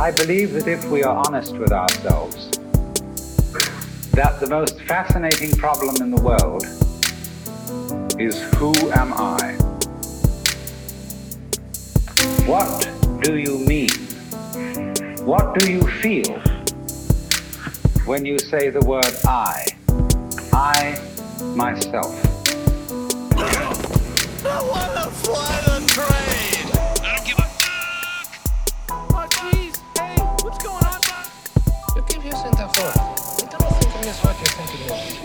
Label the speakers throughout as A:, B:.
A: I believe that if we are honest with ourselves, that the most fascinating problem in the world is who am I? What do you mean? What do you feel when you say the word I? I, myself.
B: I wanna fly the train!
C: Pienso en for? Ahorita no think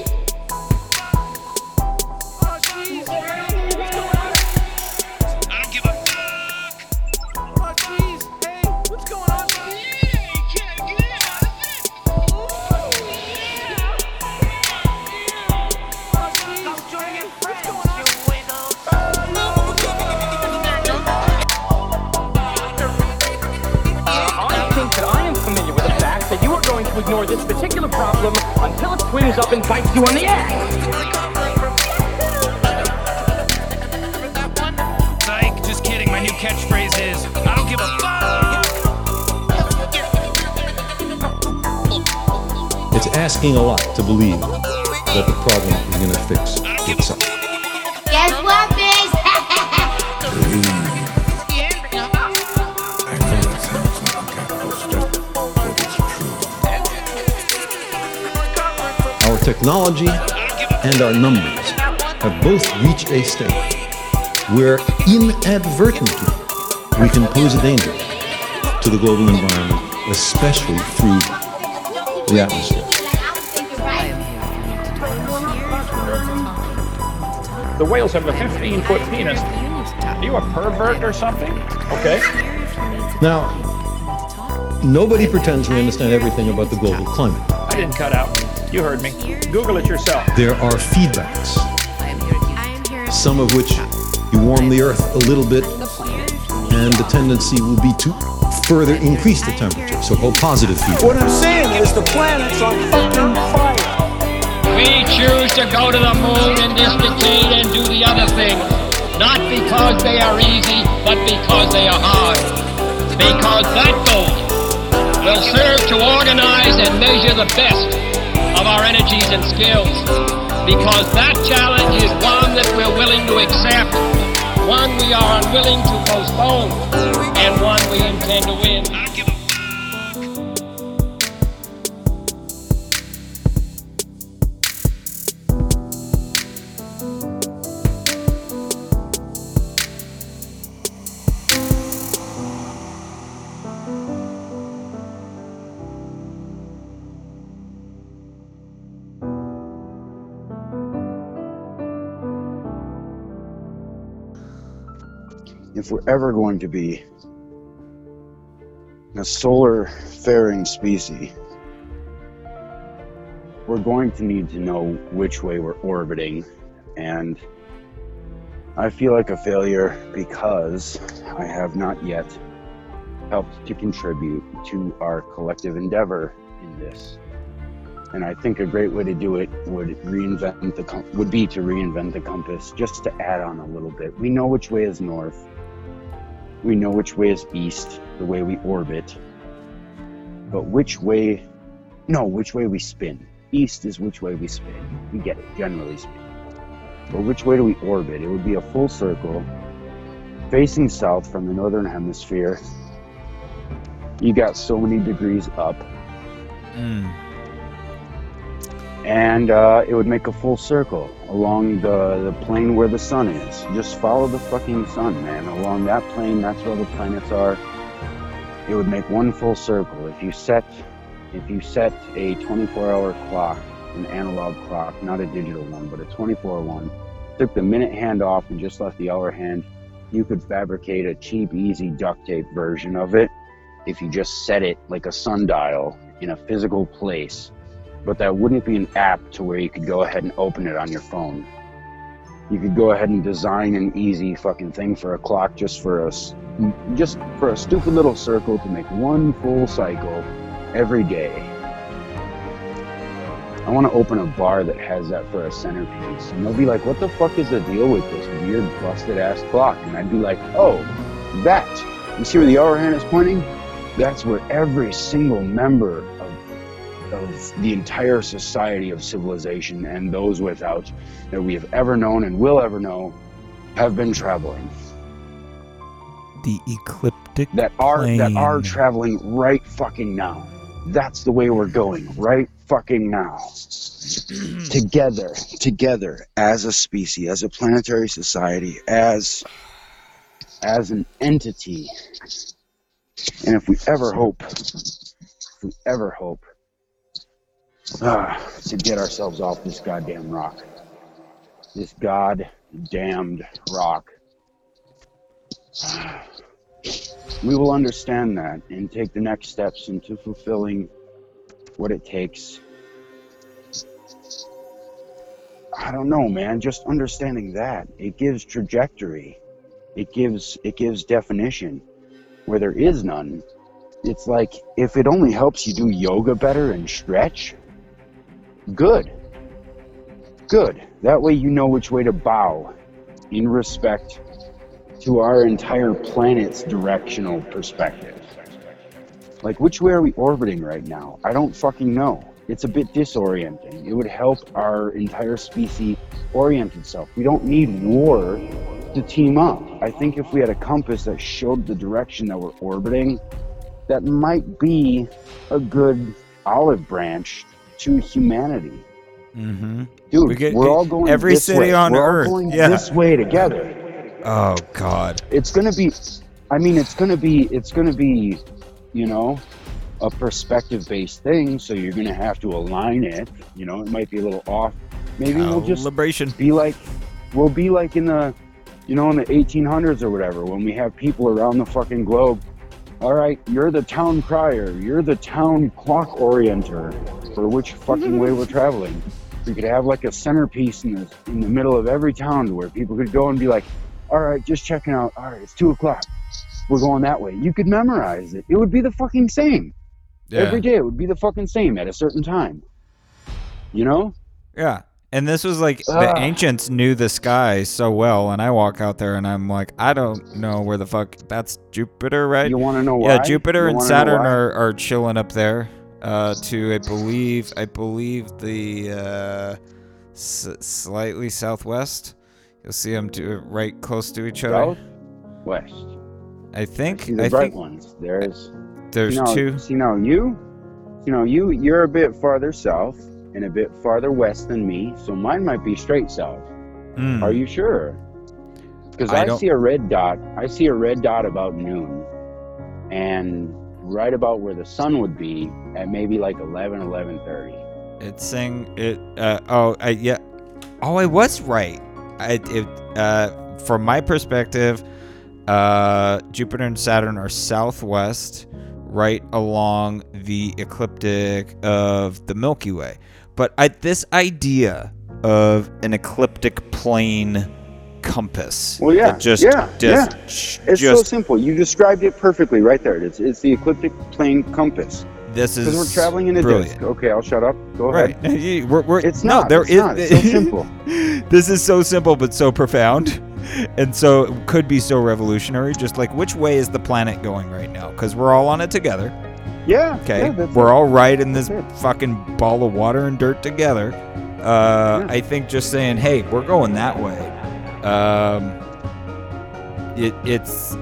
C: I'm this
D: particular problem until it swings up and bites you on the ass.
E: Psych, just kidding. My new catchphrase is I don't give a fuck!
F: It's asking a lot to believe that the problem is going to fix itself. Technology and our numbers have both reached a state where inadvertently we can pose a danger to the global environment, especially through the atmosphere.
G: The whales have a 15 foot penis. Are you a pervert or something? Okay.
F: Now, nobody pretends we understand everything about the global climate.
G: I didn't cut out. You heard me. Google it yourself.
F: There are feedbacks, some of which you warm the earth a little bit, and the tendency will be to further increase the temperature, so called positive feedback.
B: What I'm saying is the planet's on fucking fire.
D: We choose to go to the moon in this decade and do the other things, not because they are easy, but because they are hard. Because that goal will serve to organize and measure the best of our energies and skills. Because that challenge is one that we're willing to accept, one we are unwilling to postpone, and one we intend to win.
H: If we're ever going to be a solar faring species, we're going to need to know which way we're orbiting. And I feel like a failure because I have not yet helped to contribute to our collective endeavor in this. And I think a great way to do it would reinvent the would be to reinvent the compass, just to add on a little bit. We know which way is north. We know which way is east, the way we orbit. But which way? No, which way we spin. East is which way we spin. We get it, generally speaking. But which way do we orbit? It would be a full circle, facing south from the northern hemisphere. You got so many degrees up hmm. And uh, it would make a full circle along the, the plane where the sun is. Just follow the fucking sun, man. Along that plane, that's where the planets are. It would make one full circle. If you set, if you set a 24-hour clock, an analog clock, not a digital one, but a 24 one, took the minute hand off and just left the hour hand, you could fabricate a cheap, easy duct tape version of it if you just set it like a sundial in a physical place but that wouldn't be an app to where you could go ahead and open it on your phone. You could go ahead and design an easy fucking thing for a clock just for us, just for a stupid little circle to make one full cycle every day. I want to open a bar that has that for a centerpiece, and they'll be like, "What the fuck is the deal with this weird busted ass clock?" And I'd be like, "Oh, that. You see where the hour hand is pointing? That's where every single member of of the entire society of civilization and those without that we have ever known and will ever know have been traveling.
I: The ecliptic
H: That are that are traveling right fucking now. That's the way we're going, right fucking now. together, together as a species, as a planetary society, as as an entity. And if we ever hope, if we ever hope ah, to get ourselves off this goddamn rock, this goddamned rock, we will understand that and take the next steps into fulfilling what it takes. I don't know, man. Just understanding that it gives trajectory, it gives it gives definition where there is none. It's like if it only helps you do yoga better and stretch, good, good. That way you know which way to bow in respect to our entire planet's directional perspective. Like, which way are we orbiting right now? I don't fucking know. It's a bit disorienting. It would help our entire species orient itself. We don't need war to team up. I think if we had a compass that showed the direction that we're orbiting, that might be a good olive branch to humanity.
I: Mm-hmm.
H: Dude,
I: We get-
H: we're all going
I: every
H: this
I: city
H: way.
I: on
H: we're
I: Earth,
H: all going
I: yeah.
H: this way together
I: Oh God.
H: it's gonna be i mean it's gonna be it's gonna be you know a perspective based thing so you're gonna have to align it you know it might be a little off maybe we'll just
I: Calibration.
H: be like we'll be like in the you know in the 1800s or whatever when we have people around the fucking globe all right you're the town crier you're the town clock orienter for which fucking way we're traveling we could have like a centerpiece in the in the middle of every town to where people could go and be like all right just checking out all right it's two o'clock we're going that way you could memorize it it would be the fucking same
I: Yeah.
H: every day it would be the fucking same at a certain time you know
I: Yeah. And this was like the
H: Ah.
I: ancients knew the sky so well, and I walk out there and I'm like, I don't know where the fuck that's Jupiter, right?
H: you want to know why?
I: yeah, Jupiter
H: You
I: and Saturn are, are chilling up there. Uh, to I believe I believe the uh, s- slightly southwest. You'll see them to right close to each other.
H: south west
I: I think
H: see the
I: I
H: bright
I: think
H: ones there's
I: there's
H: see now,
I: two.
H: You know you, you know you you're a bit farther south and a bit farther west than me, so mine might be straight south.
I: Mm.
H: Are you sure? Because
I: I
H: I, see a red dot. I see a red dot about noon, and right about where the sun would be at maybe like 11, 11.30.
I: It's saying it. Uh, oh, I, yeah. Oh, I was right. I, it, uh, from my perspective, uh, Jupiter and Saturn are southwest, right along the ecliptic of the Milky Way. But I, this idea of an ecliptic plane compass.
H: Well, yeah,
I: just,
H: yeah,
I: just,
H: yeah.
I: sh-
H: It's so simple. You described it perfectly right there. It's, it's the ecliptic plane compass.
I: this is
H: Because we're traveling in a
I: brilliant.
H: disk. Okay, I'll shut up. Go
I: Right.
H: ahead.
I: We're, we're,
H: It's
I: no,
H: not.
I: there
H: it's
I: is-
H: not. It's so simple.
I: this is so simple but so profound and so it could be so revolutionary just like which way is the planet going right now because we're all on it together
H: Yeah.
I: okay
H: yeah,
I: we're
H: it.
I: all right in this fucking ball of water and dirt together uh,
H: Yeah.
I: i think just saying hey we're going that way um, it, it's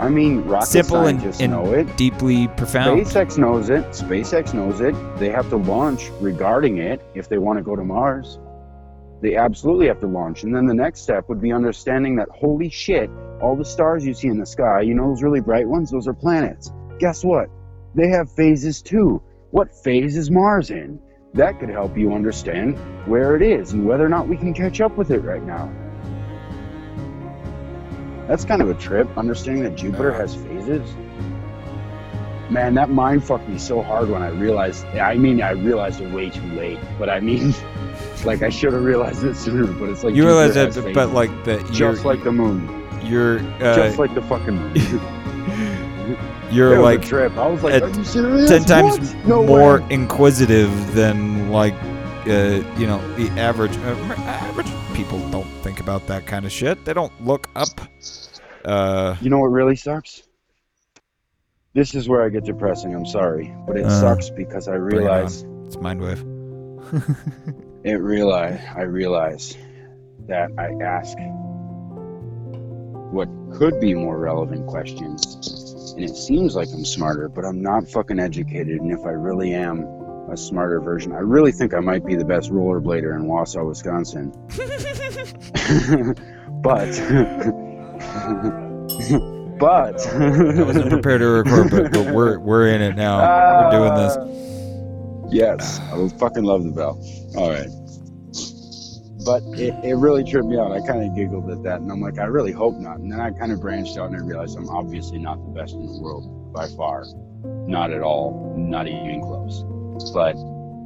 H: I mean, rocket
I: simple and, and
H: know it.
I: deeply profound
H: SpaceX knows it. SpaceX knows it. They have to launch regarding it if they want to go to Mars. They absolutely have to launch. And then the next step would be understanding that holy shit, all the stars you see in the sky, you know those really bright ones? Those are planets. Guess what? They have phases too. What phase is Mars in? That could help you understand where it is and whether or not we can catch up with it right now. That's kind of a trip, understanding that Jupiter has phases. Man, that mind fucked me so hard when I realized. I mean, I realized it way too late, but I mean, like I should have realized it sooner. But it's like
I: you
H: Jupiter
I: realize that but like that you're
H: just like the moon,
I: you're uh,
H: just like the fucking moon.
I: you're
H: It was a
I: like
H: trip. I was like,
I: at
H: are you serious?
I: ten times
H: No
I: more
H: way.
I: inquisitive than like uh, you know the average uh, average people don't think about that kind of shit they don't look up uh
H: You know what really sucks? this is where I get depressing. I'm sorry, but it
I: Uh,
H: sucks because I
I: Bring it
H: realize
I: it's Mindwave.
H: it realize I realize that I ask what could be more relevant questions, and it seems like I'm smarter, but I'm not fucking educated. And if I really am a smarter version, I really think I might be the best rollerblader in Wausau, Wisconsin. but, but
I: I wasn't prepared to record, but, but we're we're in it now. we're doing this.
H: Ah, yes, I would fucking love the bell. All right. But it, it really tripped me out. I kind of giggled at that, and I'm like, I really hope not. And then I kind of branched out and I realized I'm obviously not the best in the world by far. Not at all. Not even close. But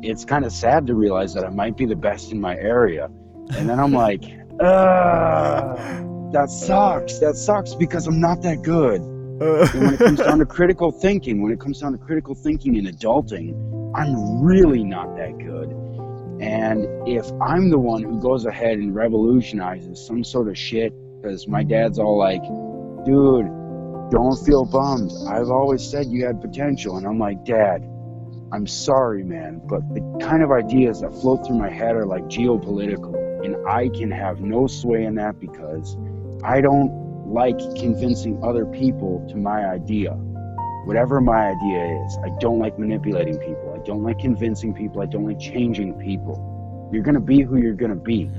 H: it's kind of sad to realize that I might be the best in my area. And then I'm like, uh, that sucks. That sucks because I'm not that good. And when it comes down to critical thinking, when it comes down to critical thinking and adulting, I'm really not that good. And if I'm the one who goes ahead and revolutionizes some sort of shit, because my dad's all like, dude, don't feel bummed. I've always said you had potential. And I'm like, Dad, I'm sorry, man, but the kind of ideas that float through my head are like geopolitical. And I can have no sway in that because I don't like convincing other people to my idea. Whatever my idea is, I don't like manipulating people. I don't like convincing people. I don't like changing people. You're going to be who you're going to be.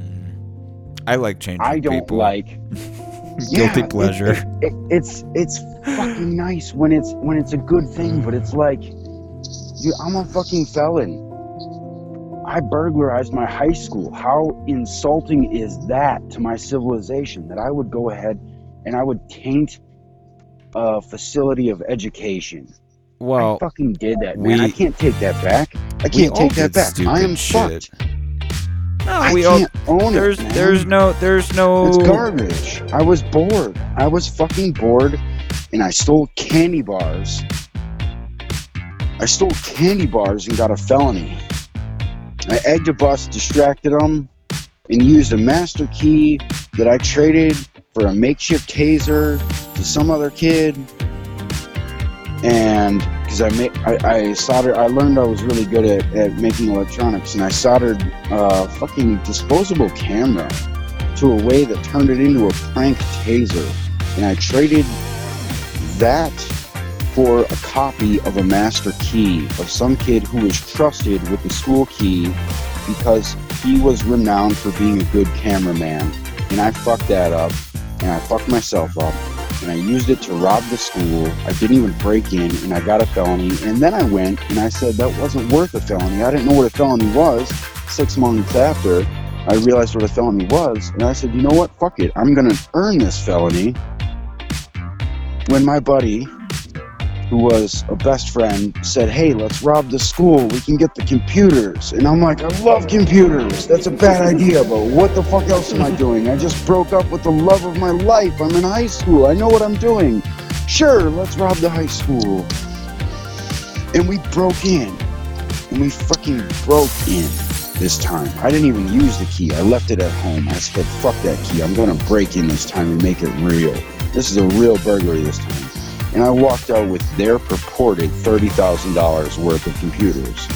I: I like changing
H: I don't
I: people.
H: like
I: Guilty
H: Yeah,
I: pleasure.
H: it- it- it's it's fucking nice when it's when it's a good thing, but it's like, dude, I'm a fucking felon. I burglarized my high school. How insulting is that to my civilization that I would go ahead and I would taint a facility of education?
I: well,
H: I fucking did that, man. I can't take that back. I can't take that back. I am
I: shit.
H: fucked.
I: no,
H: I
I: we
H: can't own
I: There's
H: it. man.
I: there's no there's no.
H: It's garbage. I was bored. I was fucking bored, and I stole candy bars. I stole candy bars and got a felony. I egged a bus, distracted them, and used a master key that I traded for a makeshift taser to some other kid. And because I, ma- I I soldered, I learned I was really good at, at making electronics, and I soldered a fucking disposable camera to a way that turned it into a prank taser. And I traded that for a copy of a master key of some kid who was trusted with the school key because he was renowned for being a good cameraman. And I fucked that up, and I fucked myself up, and I used it to rob the school. I didn't even break in, and I got a felony. And then I went and I said that wasn't worth a felony. I didn't know what a felony was. Six months after, I realized what a felony was, and I said, you know what? Fuck it. I'm gonna earn this felony. When my buddy, who was a best friend, said, hey, let's rob the school. We can get the computers. And I'm like, I love computers. That's a bad idea, but what the fuck else am I doing? I just broke up with the love of my life. I'm in high school. I know what I'm doing. Sure, let's rob the high school. And we broke in. And we fucking broke in this time. I didn't even use the key. I left it at home. I said, fuck that key. I'm going to break in this time and make it real. This is a real burglary this time. And I walked out with their purported $30,000 worth of computers.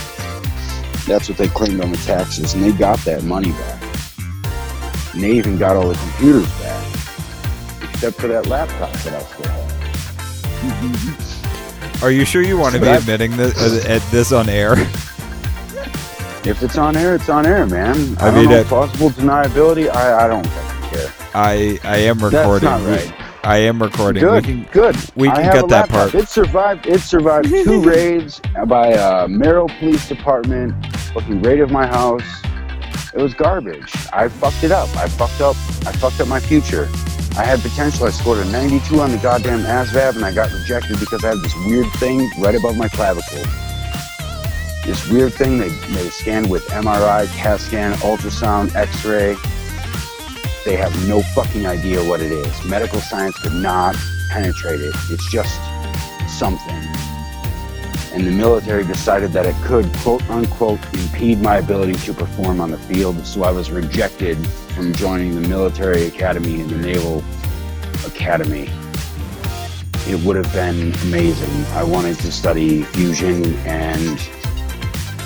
H: That's what they claimed on the taxes, and they got that money back. And they even got all the computers back, except for that laptop that I still have.
I: Are you sure you want to be
H: But I-
I: admitting this uh, at this on air?
H: If it's on air, it's on air, man. I,
I: I
H: don't
I: mean,
H: know,
I: that-
H: plausible deniability, I, I don't care.
I: I I am
H: That's
I: recording.
H: not right.
I: I am recording.
H: Good,
I: We can,
H: good.
I: we
H: I
I: can
H: have
I: get that
H: laptop.
I: part.
H: It survived. It survived two raids by uh, Merrill Police Department. Fucking raid of my house. It was garbage. I fucked it up. I fucked up. I fucked up my future. I had potential. I scored a 92 on the goddamn ASVAB, and I got rejected because I had this weird thing right above my clavicle. This weird thing they, they scanned with MRI, CAT scan, ultrasound, X-ray. They have no fucking idea what it is. Medical science could not penetrate it. It's just something. And the military decided that it could, quote unquote, impede my ability to perform on the field. So I was rejected from joining the military academy and the naval academy. it would have been amazing. I wanted to study fusion and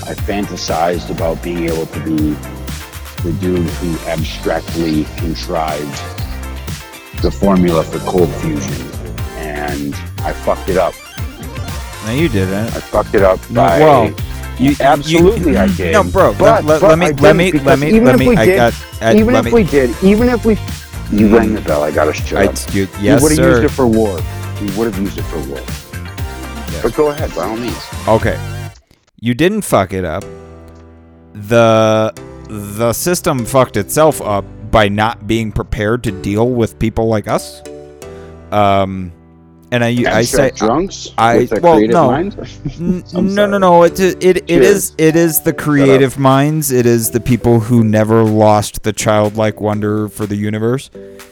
H: I fantasized about being able to be the dude who abstractly contrived the formula for cold fusion. And I fucked it up.
I: No, you didn't.
H: I fucked it up
I: No,
H: by
I: well, you
H: absolutely
I: you,
H: I did.
I: No, bro.
H: But,
I: let,
H: but
I: let me let me let me
H: even
I: let
H: if
I: me.
H: we
I: I
H: did,
I: got. I,
H: even if
I: me,
H: we did, even if we, you rang the bell. I gotta shut
I: I,
H: up.
I: you,
H: You
I: yes,
H: would have used it for war. You would have used it for war. But go ahead, by all means.
I: Okay. You didn't fuck it up. The the system fucked itself up by not being prepared to deal with people like us. Um and I I say
H: drunks
I: I well no. No, no, no. It it it
H: Cheers.
I: is it is the creative minds. It is the people who never lost the childlike wonder for the universe.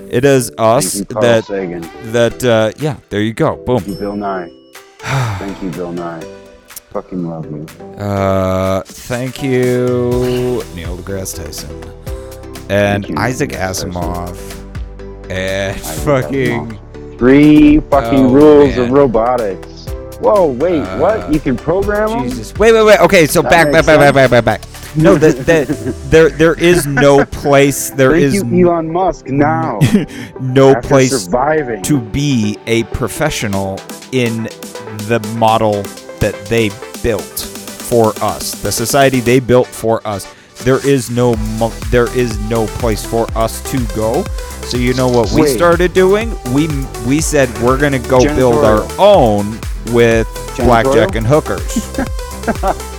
I: It is us
H: Thank you, Carl
I: that
H: Sagan.
I: that uh, yeah. There you go. Boom.
H: Thank you, Bill Nye. Thank you, Bill Nye. Fucking love you.
I: Uh, thank you, Neil deGrasse Tyson, and
H: you,
I: Isaac Asimov, and
H: Isaac
I: fucking
H: Three fucking
I: Oh,
H: rules
I: man.
H: of robotics. Whoa, wait,
I: Uh,
H: what? You can program them?
I: Jesus. Wait, wait, wait. Okay, so
H: That
I: back, back, back, back, back, back, back. No, that that there there is no place. There
H: Thank
I: is
H: you, Elon Musk. Now,
I: no place
H: surviving.
I: to be a professional in the model that they built for us, the society they built for us. There is no there is no place for us to go. So you know what we
H: Wait.
I: started doing? We we said we're gonna go build our own with blackjack and hookers.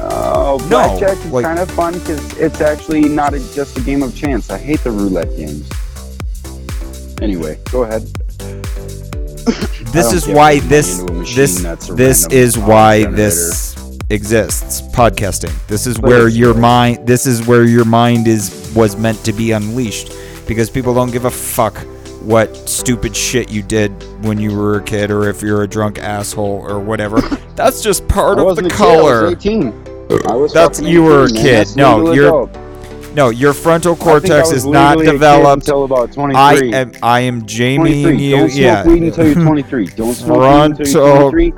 H: Oh,
I: No,
H: blackjack is
I: like-
H: kind of fun because it's actually not a, just a game of chance. I hate the roulette games. Anyway, go ahead.
I: This is why this
H: into a machine
I: this this is why
H: generator.
I: this exists podcasting this is
H: But
I: where your mind this is where your mind is was meant to be unleashed because people don't give a fuck what stupid shit you did when you were a kid or if you're a drunk asshole or whatever that's just part of the
H: kid, I was
I: color
H: 18. I was
I: That's- you were a
H: 18, man.
I: kid. No, you're-
H: adult.
I: No your frontal
H: I think I
I: cortex is not
H: legally a kid
I: developed
H: until about 23.
I: i am i am jamie you
H: Don't smoke
I: yeah
H: weed until you're 23. Don't smoke weed until you're
I: frontal
H: 23.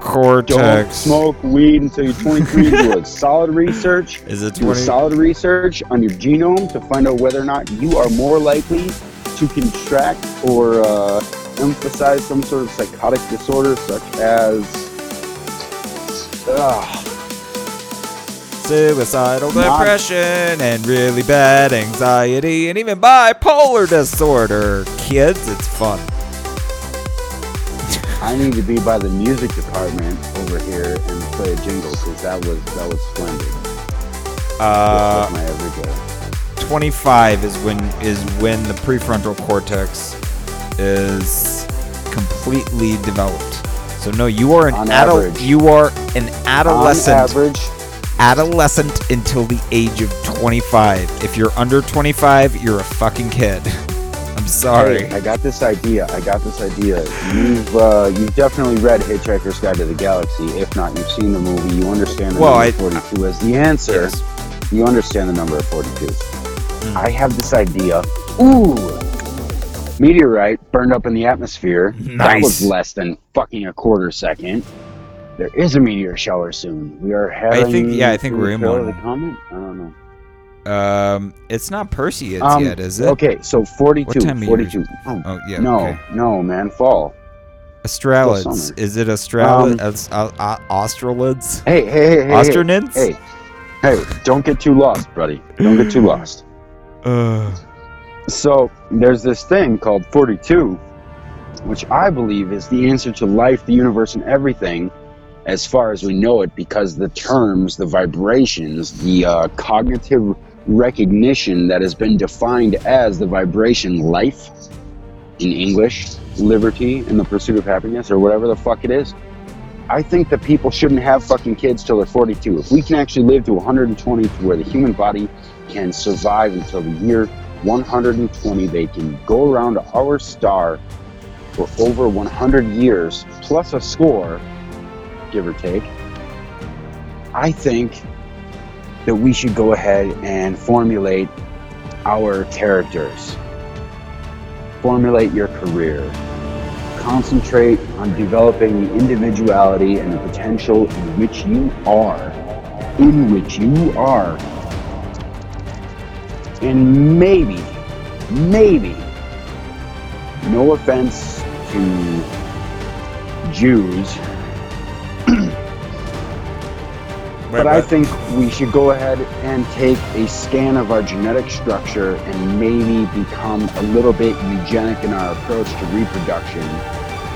H: Don't smoke weed until you're 23. Do a solid research.
I: is it
H: Do a solid research on your genome to find out whether or not you are more likely to contract or uh, emphasize some sort of psychotic disorder, such as. Ugh,
I: suicidal
H: Not-
I: depression and really bad anxiety and even bipolar disorder. Kids, it's fun.
H: I need to be by the music department over here and play a jingle because that was that was splendid.
I: Uh,
H: Just my everyday.
I: 25 is when is when the prefrontal cortex is completely developed. So no, you are an
H: On
I: adult.
H: average.
I: You are an adolescent.
H: On average,
I: adolescent until the age of 25. If you're under 25, you're a fucking kid. I'm sorry.
H: Hey, I got this idea. I got this idea. You've uh, you've definitely read Hitchhiker's Guide to the Galaxy. If not, you've seen the movie. You understand the
I: Well,
H: number 42 as the answer.
I: Yes.
H: You understand the number of 42.
I: Hmm.
H: I have this idea. Ooh, meteorite burned up in the atmosphere.
I: Nice.
H: That was less than fucking a quarter second. There is a meteor shower soon. We are having.
I: I think- yeah, I think we're in
H: the
I: one.
H: The comet? I don't know.
I: Um, it's not Perseus
H: Um,
I: yet, is it?
H: Okay, so 42.
I: What time of year
H: 42. Oh,
I: Oh yeah.
H: no,
I: Okay.
H: no, man, fall.
I: Astralids. Is it Astralids?
H: Um,
I: uh, uh, Australids?
H: Hey, hey, hey, hey.
I: Ostranids?
H: Hey, hey, don't get too lost, buddy. Don't get too lost.
I: Uh,
H: So, there's this thing called 42, which I believe is the answer to life, the universe, and everything as far as we know it, because the terms, the vibrations, the uh, cognitive recognition that has been defined as the vibration life in English, liberty, and the pursuit of happiness, or whatever the fuck it is. I think that people shouldn't have fucking kids till they're 42. If we can actually live to 120 to where the human body can survive until the year 120, they can go around our star for over 100 years, plus a score, give or take. I think that we should go ahead and formulate our characters. Formulate your career. concentrate on developing the individuality and the potential in which you are, in which you are. And maybe, maybe, no offense to Jews, but I think we should go ahead and take a scan of our genetic structure and maybe become a little bit eugenic in our approach to reproduction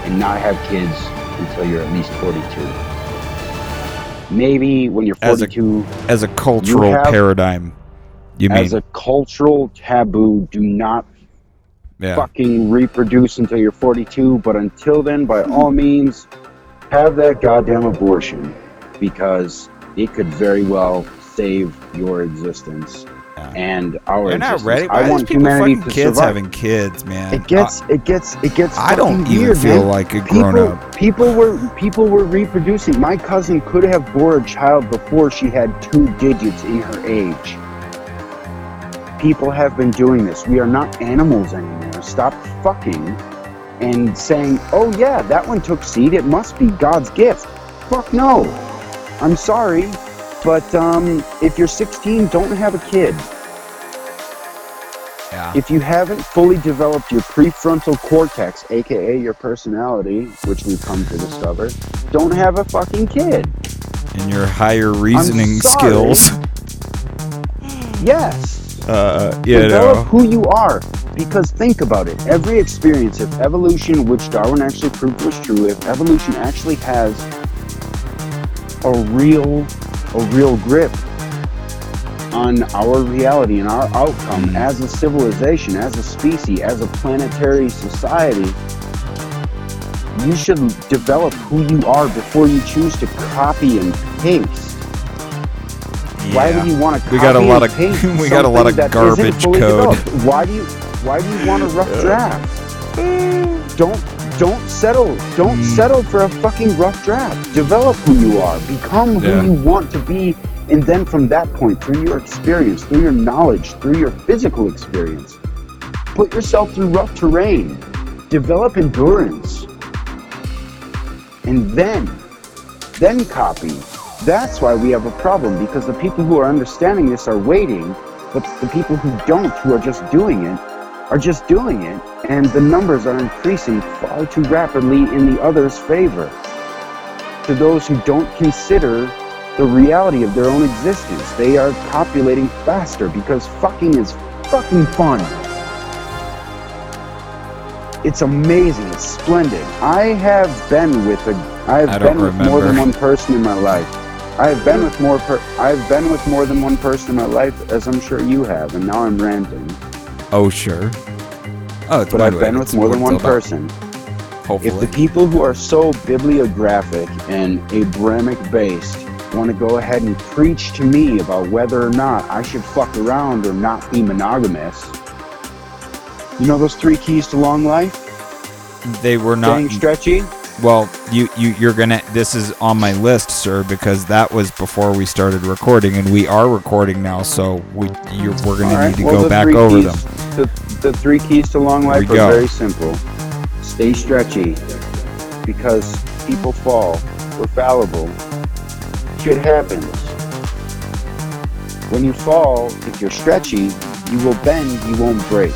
H: and not have kids until you're at least 42. Maybe when you're
I: As a-
H: 42,
I: As a cultural
H: have-
I: paradigm, you mean?
H: as a cultural taboo, do not
I: yeah.
H: fucking reproduce until you're 42. But until then, by all means, have that goddamn abortion because it could very well save your existence and our
I: You're not
H: existence.
I: ready. Why
H: I want
I: people
H: humanity
I: fucking
H: to
I: kids
H: survive.
I: having kids, man?
H: It gets, it gets, it gets.
I: I don't even
H: weird,
I: feel
H: man.
I: like a
H: people,
I: grown-up.
H: People were, people were reproducing. My cousin could have bore a child before she had two digits in her age. People have been doing this. We are not animals anymore. Stop fucking and saying, "Oh yeah, that one took seed. It must be God's gift." Fuck no. I'm sorry, but um, if you're 16, don't have a kid.
I: Yeah.
H: If you haven't fully developed your prefrontal cortex, aka your personality, which we've come to discover, don't have a fucking kid.
I: And your higher reasoning skills.
H: Yes.
I: Uh, you
H: Develop
I: know.
H: who you are. Because think about it. Every experience, if evolution, which Darwin actually proved was true, if evolution actually has a real, a real grip on our reality and our outcome as a civilization, as a species, as a planetary society, you should develop who you are before you choose to copy and paste. Why do you want to
I: We got a
H: copy
I: lot
H: and
I: of-
H: paste
I: we got a lot of
H: something that isn't
I: garbage code.
H: developed? Why do you why do you want a rough draft? Don't don't settle don't
I: Hmm.
H: settle for a fucking rough draft. Develop who you are. Become who
I: Yeah.
H: you want to be and then from that point through your experience, through your knowledge, through your physical experience, put yourself through rough terrain. Develop endurance. And then then copy. That's why we have a problem because the people who are understanding this are waiting, but the people who don't, who are just doing it, are just doing it, and the numbers are increasing far too rapidly in the other's favor. To those who don't consider the reality of their own existence, they are copulating faster because fucking is fucking fun. It's amazing. It's splendid. I have been with a. I have
I: I
H: been with more than one person in my life. I have been with more. Per- I've been with more than one person in my life, as I'm sure you have. And now I'm ranting.
I: Oh, sure. Oh,
H: But I've been with more than one
I: it's all about.
H: person.
I: Hopefully.
H: If the people who are so bibliographic and Abrahamic based want to go ahead and preach to me about whether or not I should fuck around or not be monogamous, you know those three keys to long life?
I: they were not.
H: Staying stretchy?
I: Well, you you you're gonna. This is on my list, sir, because that was before we started recording, and we are recording now. So we you're, we're gonna
H: right,
I: need to
H: well,
I: go back over
H: keys-
I: them.
H: The, the three keys to long life are
I: go.
H: very simple. Stay stretchy because people fall. We're fallible. Shit happens. When you fall, if you're stretchy, you will bend, you won't break.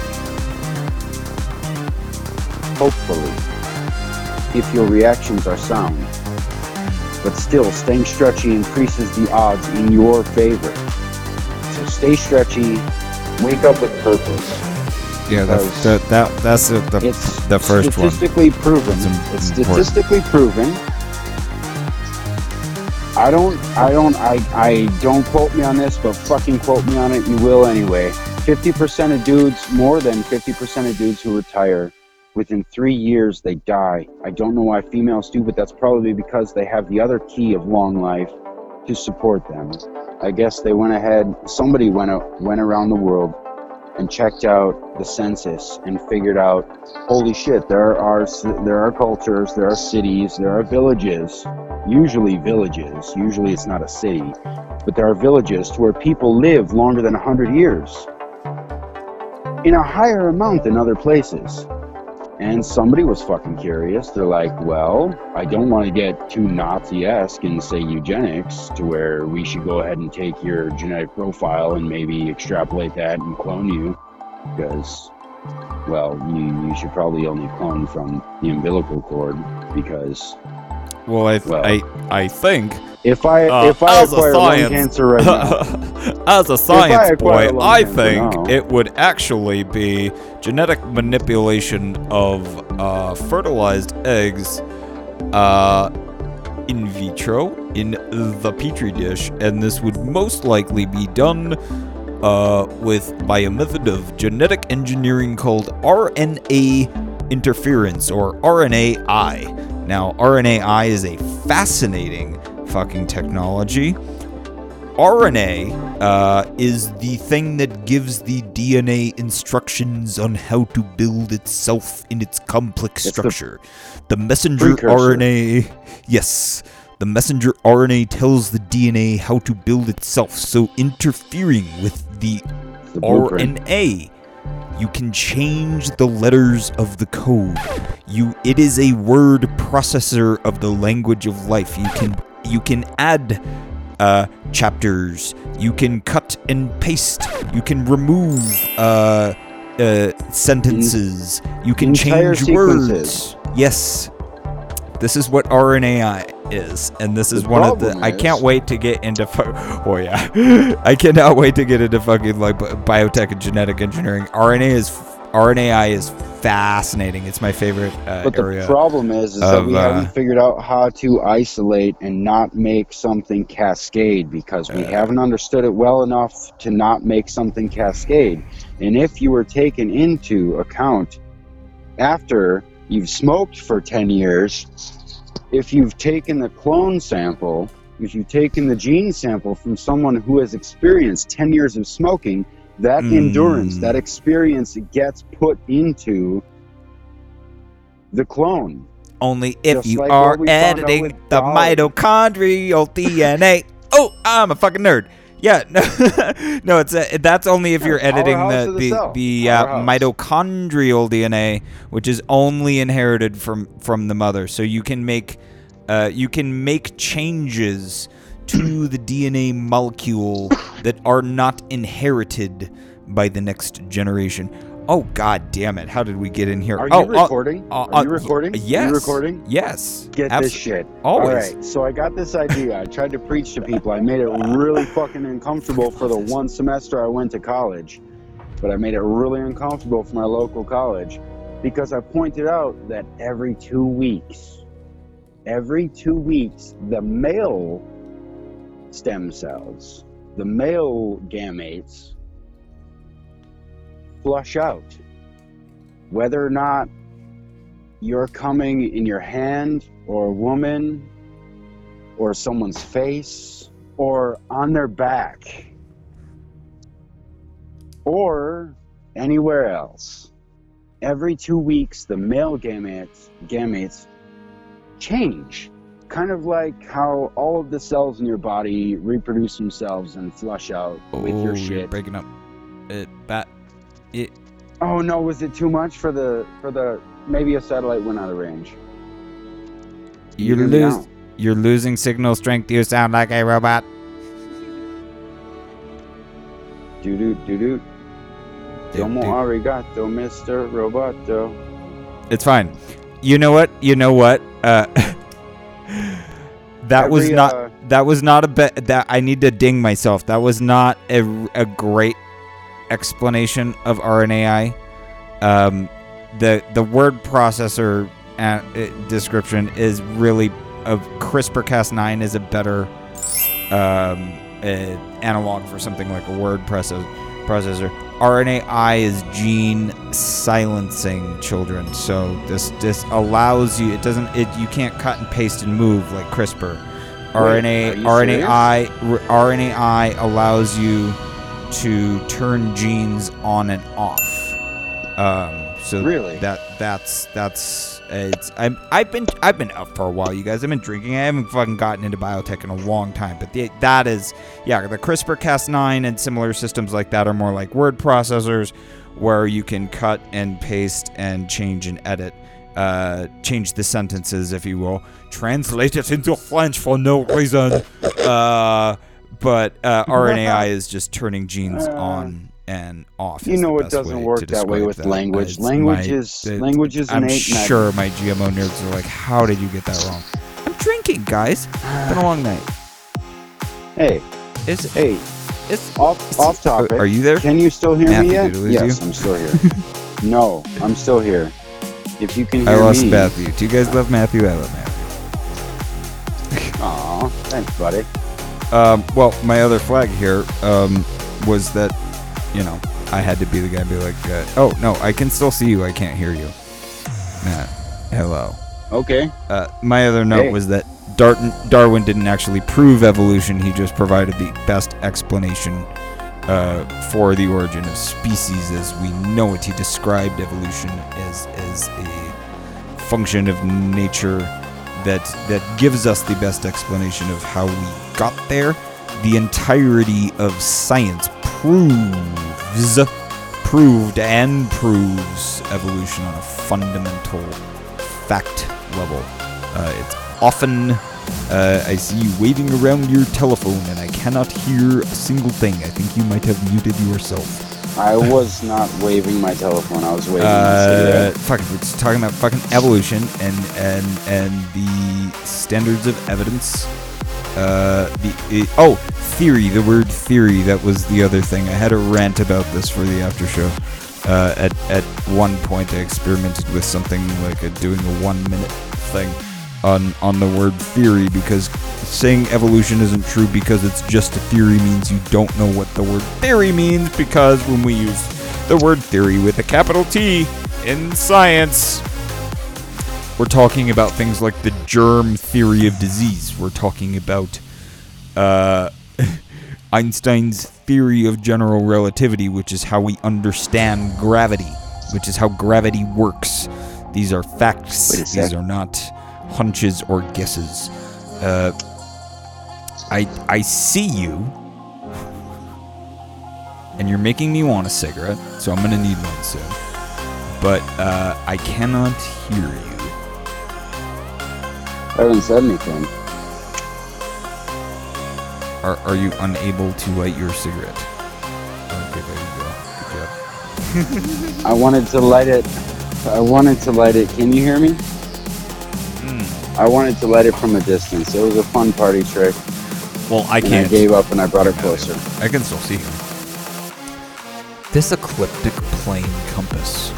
H: Hopefully. If your reactions are sound. But still, staying stretchy increases the odds in your favor. So stay stretchy, wake up with purpose.
I: Yeah, that,
H: because
I: that, that that's the the,
H: it's
I: the first one.
H: statistically proven.
I: It's
H: It's statistically proven. I don't, I don't, I, I don't quote me on this, but fucking quote me on it. You will anyway. Fifty percent of dudes, more than fifty percent of dudes who retire, within three years they die. I don't know why females do, but that's probably because they have the other key of long life to support them. I guess they went ahead. Somebody went went around the world and checked out the census and figured out, holy shit, there are there are cultures, there are cities, there are villages, usually villages. Usually it's not a city, but there are villages where people live longer than 100 years in a higher amount than other places. And somebody was fucking curious. They're like, well, I don't want to get too Nazi esque and say eugenics to where we should go ahead and take your genetic profile and maybe extrapolate that and clone you. Because, well, you, you should probably only clone from the umbilical cord because
I: Well, I, th-
H: Well.
I: I, I think
H: if I
I: Uh,
H: if I acquire lung cancer right now,
I: As a science boy,
H: lung
I: I think it would actually be genetic manipulation of uh, fertilized eggs uh, in vitro in the petri dish, and this would most likely be done uh, with by a method of genetic engineering called RNA interference or RNAi. Now, RNAi is a fascinating fucking technology. RNA uh, is the thing that gives the DNA instructions on how to build itself in its complex
H: It's
I: structure. The, messenger
H: precursor.
I: RNA, yes, the messenger RNA tells the DNA how to build itself. So interfering with the,
H: the blueprint.
I: RNA, you can change the letters of the code. You, it is a word processor of the language of life. You can, you can add uh, chapters. You can cut and paste. You can remove uh, uh, sentences. You can
H: Entire
I: change
H: sequences.
I: words. Yes. This is what RNAi is, and this is
H: The
I: one of the. I can't wait to get into. Fu- oh yeah, I cannot wait to get into fucking like biotech and genetic engineering. RNA is RNAi is fascinating. It's my favorite uh,
H: But the problem is, is that we
I: uh,
H: haven't figured out how to isolate and not make something cascade because we haven't understood it well enough to not make something cascade. And if you were taken into account after you've smoked for 10 years, if you've taken the clone sample, if you've taken the gene sample from someone who has experienced 10 years of smoking, that
I: Mm.
H: endurance, that experience gets put into the clone.
I: Only if
H: Just
I: you
H: like
I: are
H: what we found out
I: editing the mitochondrial DNA. Oh, I'm a fucking nerd. Yeah, no, no, it's uh that's only if you're editing the
H: the
I: the, the uh, mitochondrial DNA, which is only inherited from from the mother. So you can make uh, you can make changes to the DNA molecule that are not inherited by the next generation. Oh God damn it! How did we get in here?
H: Are
I: oh,
H: you
I: uh,
H: recording?
I: uh,
H: Are you
I: uh,
H: recording?
I: Yes.
H: Are you recording?
I: Yes.
H: Get this shit.
I: Always.
H: All right. So I got this idea. I tried to preach to people. I made it really fucking uncomfortable for the one semester I went to college, but I made it really uncomfortable for my local college because I pointed out that every two weeks, every two weeks, the male stem cells, the male gametes, flush out. Whether or not you're coming in your hand or a woman or someone's face or on their back or anywhere else. Every two weeks, the male gametes, gametes change. Kind of like how all of the cells in your body reproduce themselves and flush out with
I: Oh,
H: your
I: you're
H: shit.
I: breaking up. It bat. It.
H: Oh no, was it too much for the for the maybe a satellite went out of range?
I: You're lose. You're losing signal strength. You sound like a robot.
H: Doo doo doo. Doo Domo arigato, Mr. Roboto.
I: It's fine. You know what? You know what? Uh, that was not.
H: uh,
I: that was not a bet. That I need to ding myself. That was not a, a great explanation of RNAi. Um, the the word processor uh, uh, description is really of CRISPR-Cas9 is a better um, uh, analog for something like a word process- processor. RNAi is gene silencing children, so this this allows you. It doesn't. It you can't cut and paste and move like CRISPR. RNA RNAi RNAi allows you to turn genes on and off. Um, So
H: Really?
I: that that's that's it's I'm I've been I've been up for a while, you guys. I've been drinking. I haven't fucking gotten into biotech in a long time, but the, that is yeah. The CRISPR Cas9 and similar systems like that are more like word processors, where you can cut and paste and change and edit. Uh, change the sentences, if you will, translate it into French for no reason. Uh, but uh, RNAi is just turning genes on and off.
H: You know it doesn't work that way with
I: that.
H: language.
I: It's
H: Language is- language is
I: I'm sure my GMO nerds are like, "How did you get that wrong?" I'm drinking, guys. It's been a long night.
H: Hey,
I: Is
H: hey,
I: it's
H: off off topic.
I: Are you there?
H: Can you still hear
I: Matthew,
H: me yet? Yes,
I: you?
H: I'm still here. no, I'm still here. If you can
I: I lost
H: me.
I: Matthew. Do you guys love Matthew? I love Matthew.
H: Aw, thanks, buddy.
I: Um, well, my other flag here um, was that, you know, I had to be the guy and be like, uh, oh, no, I can still see you. I can't hear you. Matt, hello.
H: Okay.
I: Uh, my other note
H: Hey.
I: was that Darton, Darwin didn't actually prove evolution. He just provided the best explanation uh, for the origin of species as we know it. He described evolution as, as a function of nature that that gives us the best explanation of how we got there. The entirety of science proves proved and proves evolution on a fundamental fact level. Uh, it's often uh, I see you waving around your telephone and I cannot hear a single thing. I think you might have muted yourself.
H: I was not waving my telephone. I was waving my
I: Uh, fuck, we're just talking about fucking evolution and and and the standards of evidence. Uh, the it, oh theory, the word theory. That was the other thing. I had a rant about this for the after show. Uh, at at one point, I experimented with something like a, doing a one minute thing on on the word theory because saying evolution isn't true because it's just a theory means you don't know what the word theory means because when we use the word theory with a capital T in science we're talking about things like the germ theory of disease. We're talking about uh, Einstein's theory of general relativity which is how we understand gravity which is how gravity works. These are facts. These are not hunches or guesses. Uh, I I see you, and you're making me want a cigarette, so I'm gonna need one soon. But uh, I cannot hear you.
H: I haven't said anything.
I: Are Are you unable to light your cigarette? Okay, there you go. Good job.
H: I wanted to light it. I wanted to light it. Can you hear me?
I: Hmm.
H: I wanted to light it from a distance. It was a fun party trick.
I: Well, I
H: and
I: can't.
H: I gave up and I brought it closer.
I: I can still see you. This ecliptic plane compass.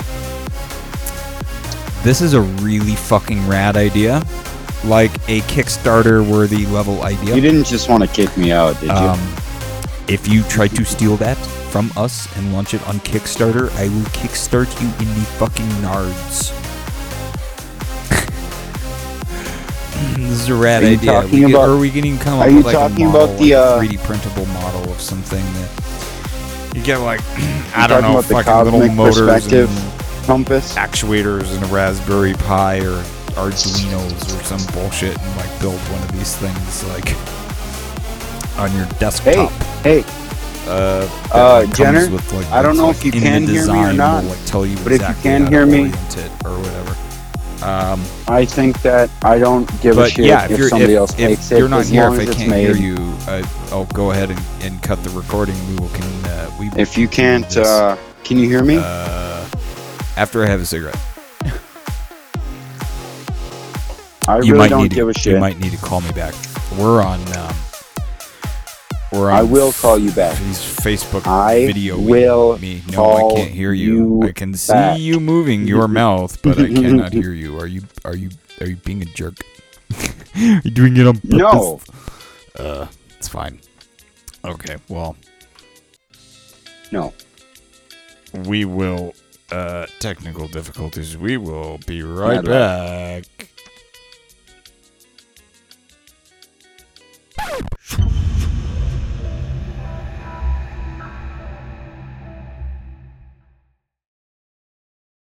I: This is a really fucking rad idea. Like a Kickstarter worthy level idea.
H: You didn't just want to kick me out, did you?
I: Um, if you try to steal that from us and launch it on Kickstarter, I will kickstart you in the fucking nards. this is a rad
H: Are
I: idea.
H: talking
I: we could-
H: about-
I: or we can even come
H: are
I: up
H: you
I: with like
H: talking
I: a model,
H: about the, uh,
I: a 3D printable model of something that you get like I don't
H: talking
I: know,
H: about the
I: fucking little
H: cosmic
I: motors
H: perspective
I: and
H: compass?
I: actuators and a Raspberry Pi or Arduinos or some bullshit and like build one of these things like on your desktop.
H: hey,
I: hey.
H: Uh,
I: Uh,
H: Jenner,
I: with, like,
H: I don't know
I: like,
H: if you can hear me or not,
I: will, like tell you
H: but if you
I: exactly
H: can hear me-
I: or whatever. Um,
H: I think that I don't give a shit
I: yeah, if,
H: if, somebody
I: if,
H: else
I: if
H: takes it.
I: If you're not here, if I can't
H: made.
I: hear you, uh, I'll go ahead and, and cut the recording. We will can uh, we. will
H: If you can't, uh, can you hear me?
I: uh, after I have a cigarette,
H: I
I: you
H: really
I: might
H: don't
I: need
H: give
I: to,
H: a shit.
I: You might need to call me back. We're on. Um, we're on.
H: I will call you back.
I: These Facebook
H: I
I: video
H: will
I: me. No, I can't hear you.
H: you
I: I can see
H: back.
I: you moving your mouth, but I cannot hear you. Are you? Are you? Are you being a jerk? are you doing it on purpose?
H: No.
I: Uh, it's fine. Okay. Well,
H: No.
I: we will. Uh, technical difficulties. We will be right. back. Shoo!